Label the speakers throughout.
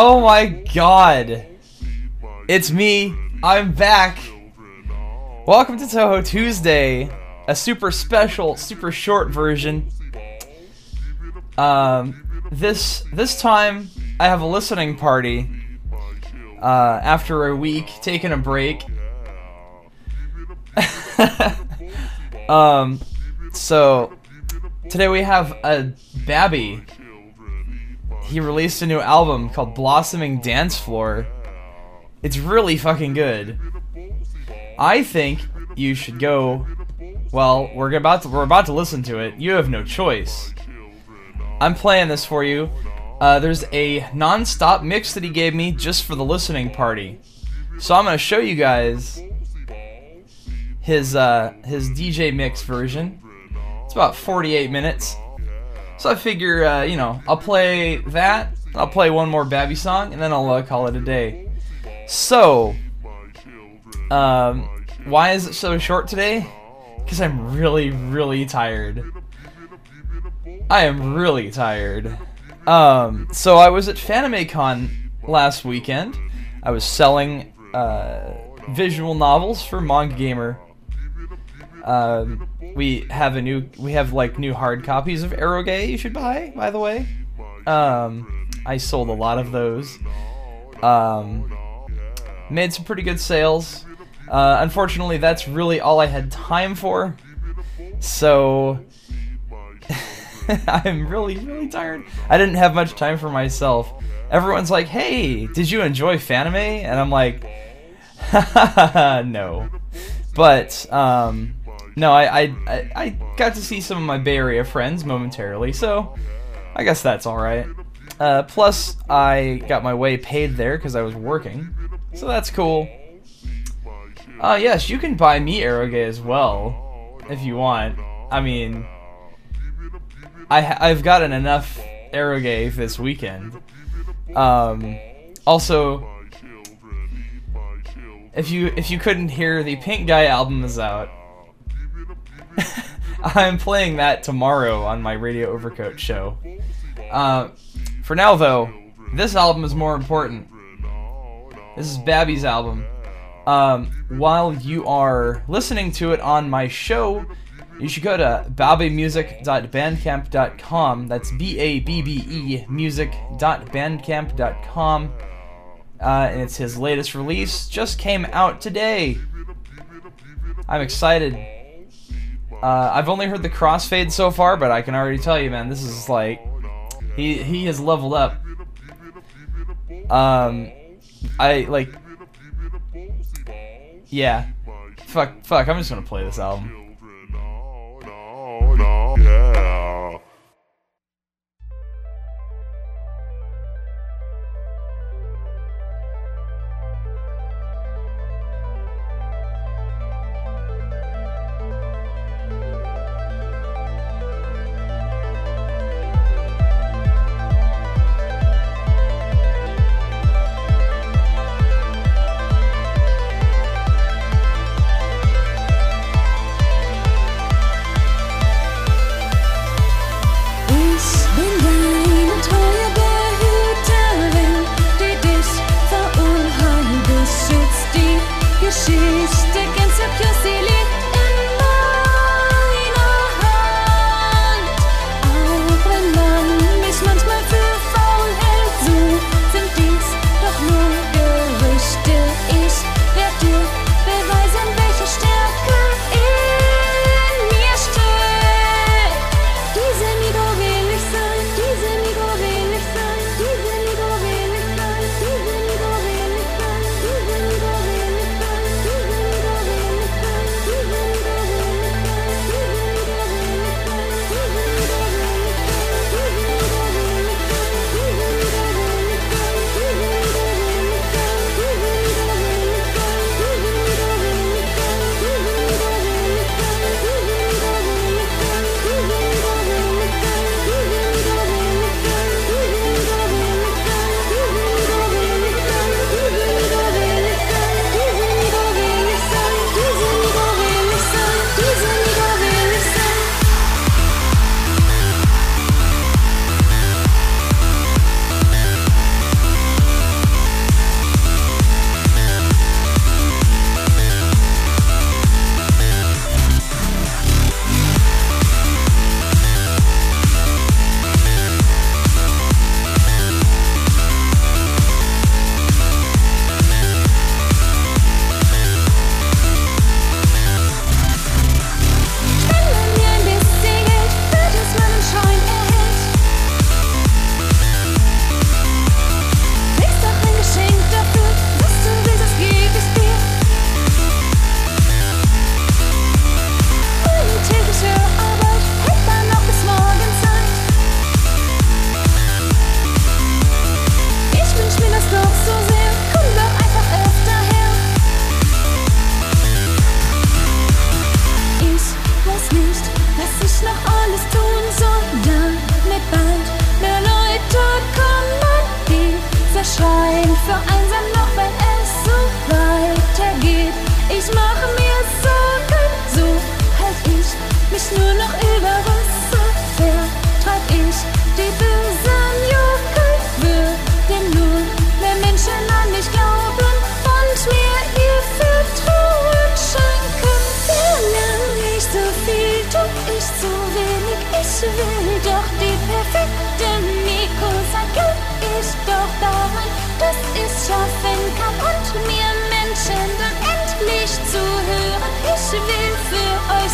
Speaker 1: Oh my god. It's me. I'm back. Welcome to Touhou Tuesday, a super special, super short version. Um, this this time I have a listening party. Uh, after a week taking a break. um, so today we have a Babbe. He released a new album called Blossoming Dancefloor. It's really fucking good. I think you should go. Well, we're about to we're about to listen to it. You have no choice. I'm playing this for you. Uh, there's a non-stop mix that he gave me just for the listening party. So I'm gonna show you guys his uh, his DJ mix version. It's about 48 minutes. So I figure, uh, you know, I'll play that. I'll play one more Babbe song, and then I'll uh, call it a day. So, um, why is it so short today? Because I'm really, really tired. I am really tired. Um, so I was at FanimeCon last weekend. I was selling uh, visual novels for Manga Gamer. Um, we have a new, we have like new hard copies of Eroge you should buy. By the way, um, I sold a lot of those. Um, made some pretty good sales. Uh, unfortunately, that's really all I had time for. So I'm really, really tired. I didn't have much time for myself. Everyone's like, hey, did you enjoy Fanime? And I'm like, no. But, um, no, I, I, I got to see some of my Bay Area friends momentarily, so I guess that's alright. Uh, plus, I got my way paid there because I was working, so that's cool. Uh, yes, you can buy me Eroge as well, if you want. I mean, I I've gotten enough Eroge this weekend. Um, also, if you if you couldn't hear, the Pink Guy album is out. I'm playing that tomorrow on my Radio Overcoat show. Uh, for now, though, this album is more important. This is Babbe's album. Um, while you are listening to it on my show, you should go to babbemusic.bandcamp.com. That's B A B B E music.bandcamp.com. Uh, and it's his latest release. Just came out today. I'm excited. Uh, I've only heard the crossfade so far, but I can already tell you, man, this is like he he has leveled up. Um, I like, yeah. Fuck, fuck. I'm just gonna play this album.
Speaker 2: Yeah.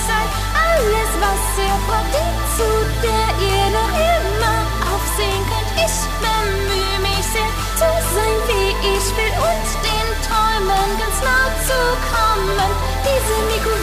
Speaker 3: seid alles, was ihr braucht, zu der ihr noch immer aufsehen könnt. Ich bemühe mich sehr zu sein, wie ich will und den Träumen ganz nah zu kommen. Diese
Speaker 4: Mikro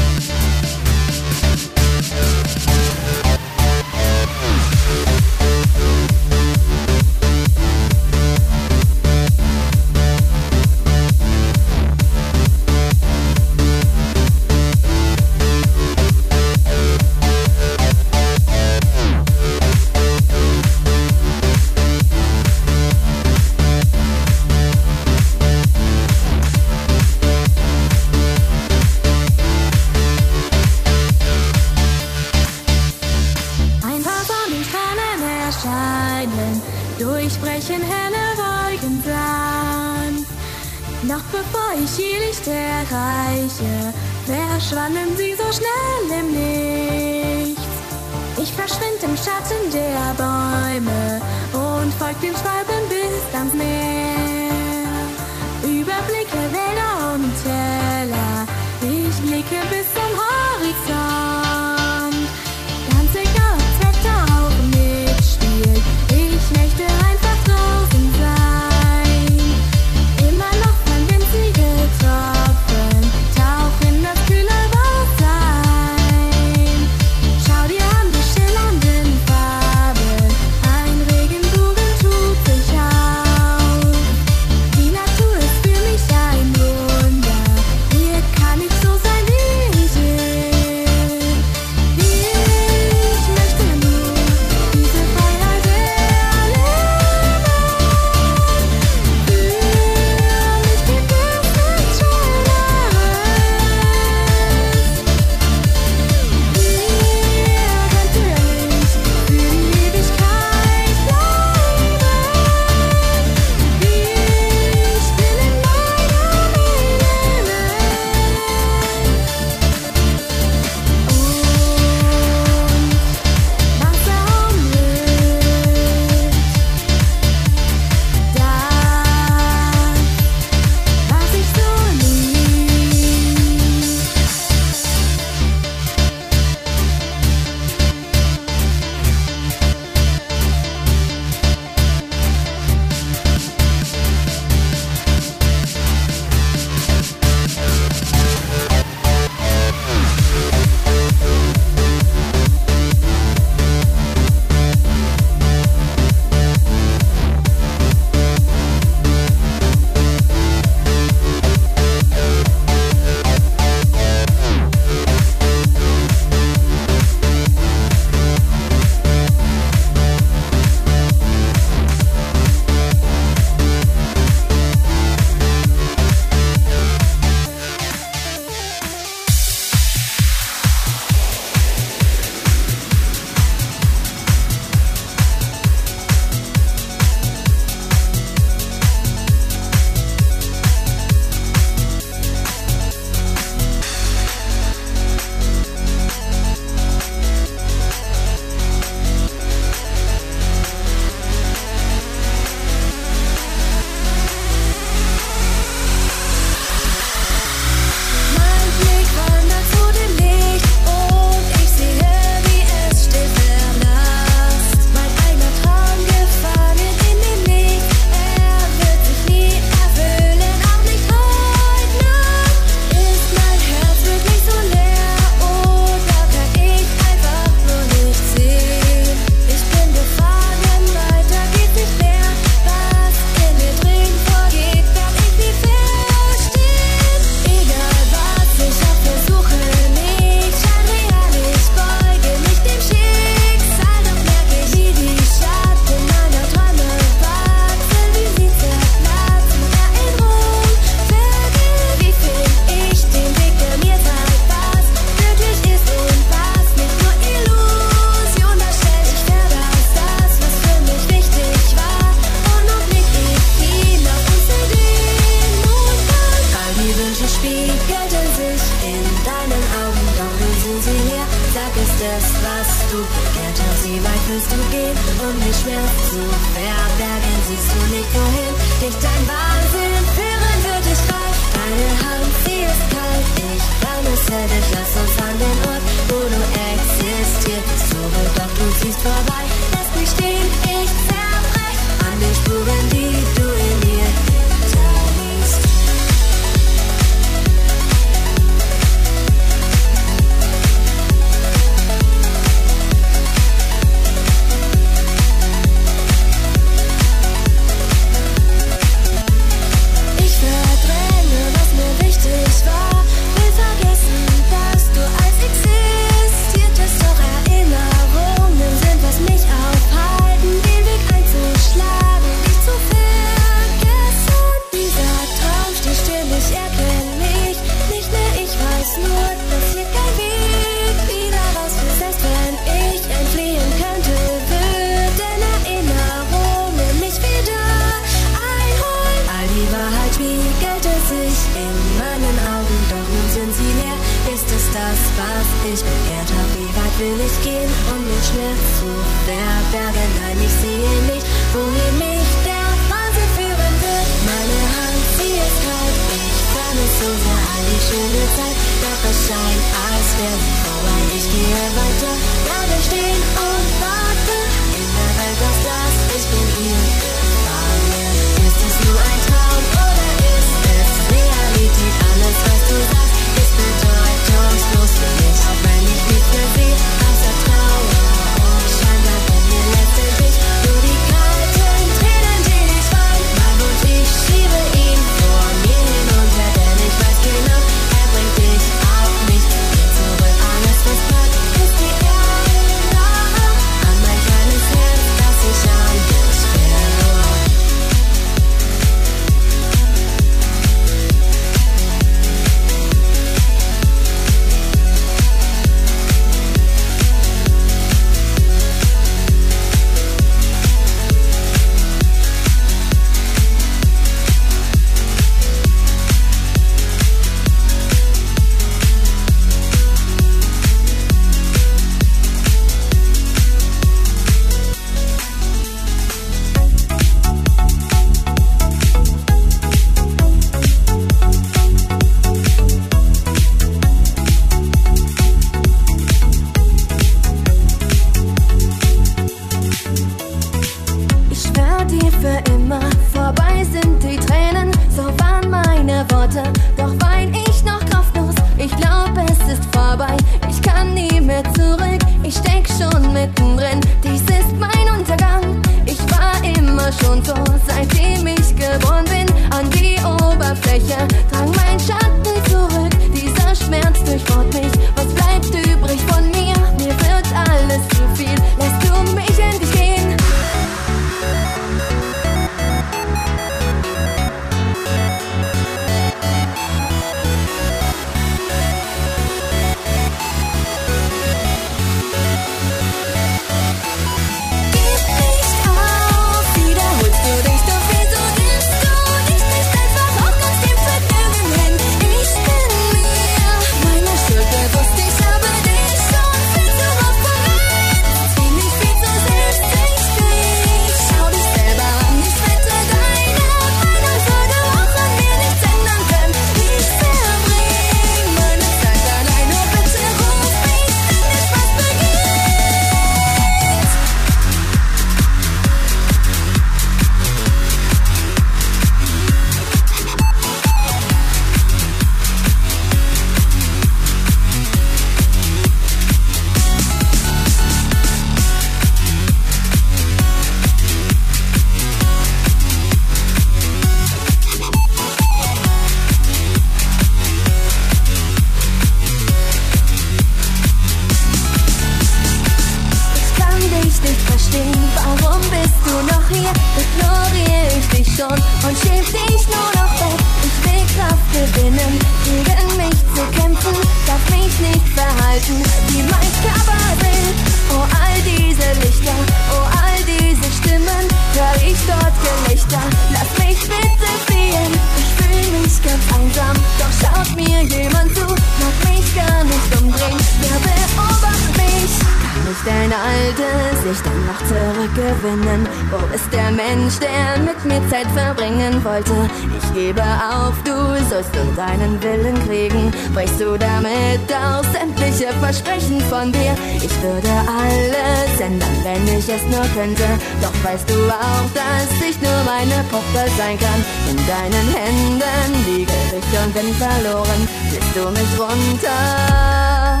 Speaker 4: verloren, bist du mit runter.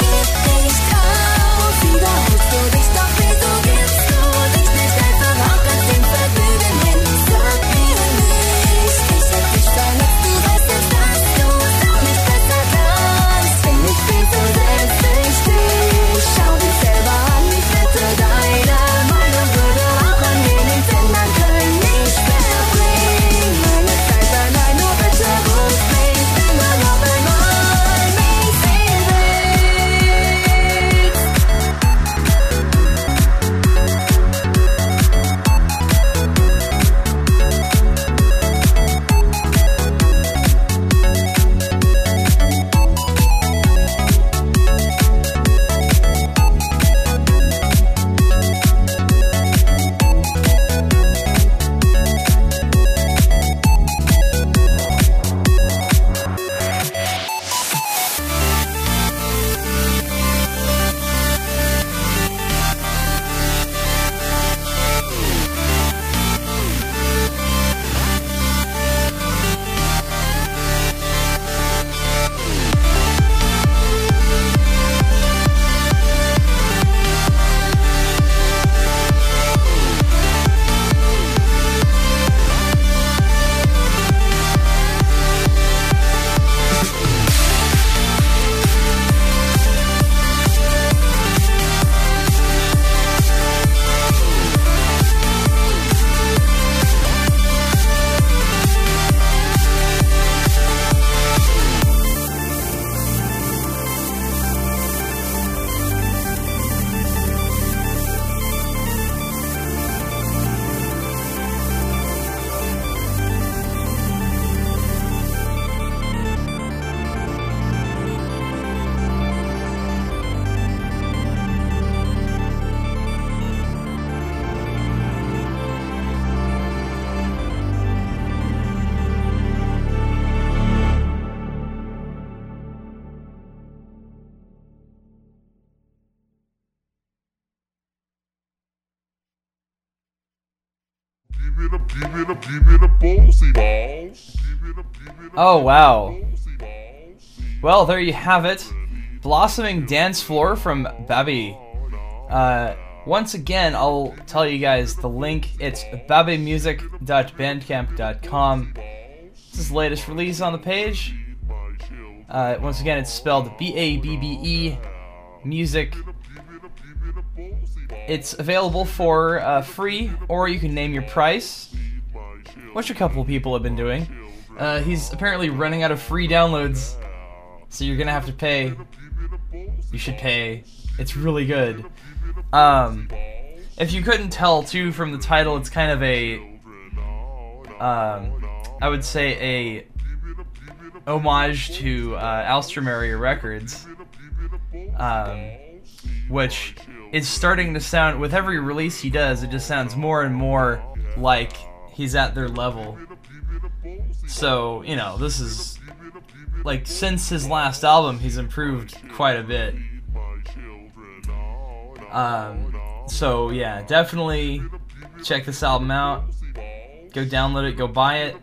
Speaker 4: Ich drauf, wiederholst du dich doch
Speaker 2: it a, give it a, give it a ballsy balls. Give it a, give it a
Speaker 1: Oh wow. Well, there you have it. Blossoming Dancefloor from Babbe. Uh, once again, I'll tell you guys the link. It's babbemusic.bandcamp.com. It's his latest release on the page. Uh, once again, it's spelled B A B B E music. It's available for uh, free, or you can name your price, which a couple people have been doing. Uh, he's apparently running out of free downloads, so you're gonna have to pay. You should pay. It's really good. Um, if you couldn't tell too from the title, it's kind of a, um, I would say a homage to uh, Records, um, which is starting to sound with every release he does. It just sounds more and more like he's at their level. So you know, this is like since his last album, he's improved quite a bit. Um, so yeah, definitely check this album out. Go download it, go buy it.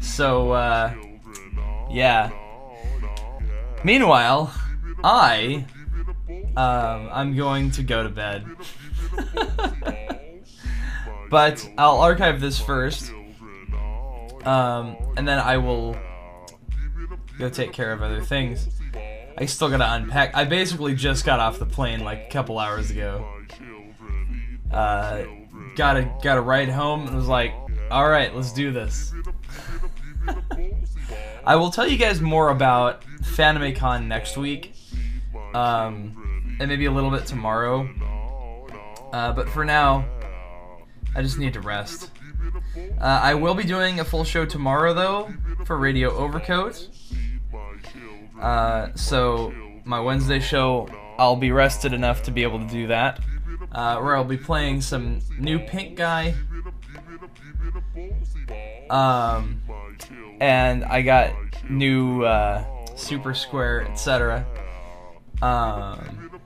Speaker 1: So uh, yeah. Meanwhile, I um, I'm going to go to bed. but I'll archive this first. Um, and then I will go take care of other things. I still gotta unpack. I basically just got off the plane like a couple hours ago. Uh, got a got a ride home and was like, all right, let's do this. I will tell you guys more about FanimeCon next week, um, and maybe a little bit tomorrow. Uh, but for now, I just need to rest. Uh, I will be doing a full show tomorrow, though, for Radio Overcoat. Uh, so my Wednesday show, I'll be rested enough to be able to do that. Uh, where I'll be playing some new Pink Guy. Um, and I got new uh, Super Square, etc. Um,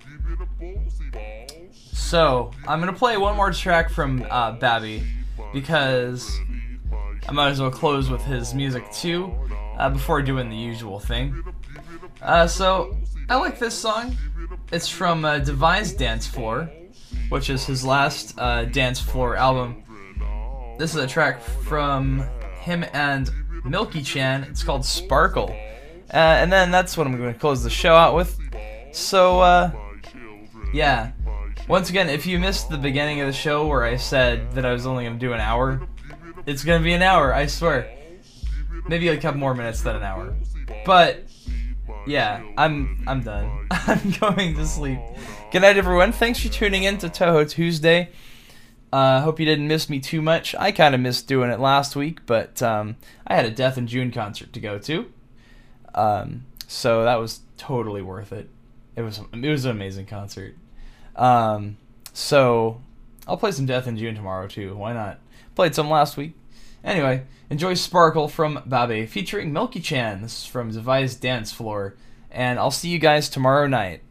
Speaker 1: so I'm gonna play one more track from uh, Babbe because I might as well close with his music too uh, before doing the usual thing. Uh, so I like this song. It's from uh, Devised Dance Floor, which is his last uh, dance floor album. This is a track from him and Milky Chan. It's called Sparkle. Uh, and then that's what I'm going to close the show out with. So, uh, yeah. Once again, if you missed the beginning of the show where I said that I was only going to do an hour, it's going to be an hour, I swear. Maybe a couple more minutes than an hour. But, yeah, I'm I'm done. I'm going to sleep. Good night, everyone. Thanks for tuning in to Touhou Tuesday. I uh, hope you didn't miss me too much. I kind of missed doing it last week, but um, I had a Death in June concert to go to, um, so that was totally worth it. It was it was an amazing concert. Um, so I'll play some Death in June tomorrow too. Why not? Played some last week. Anyway, enjoy Sparkle from Babbe featuring Milky Chan. This is from Devised Dance Floor, and I'll see you guys tomorrow night.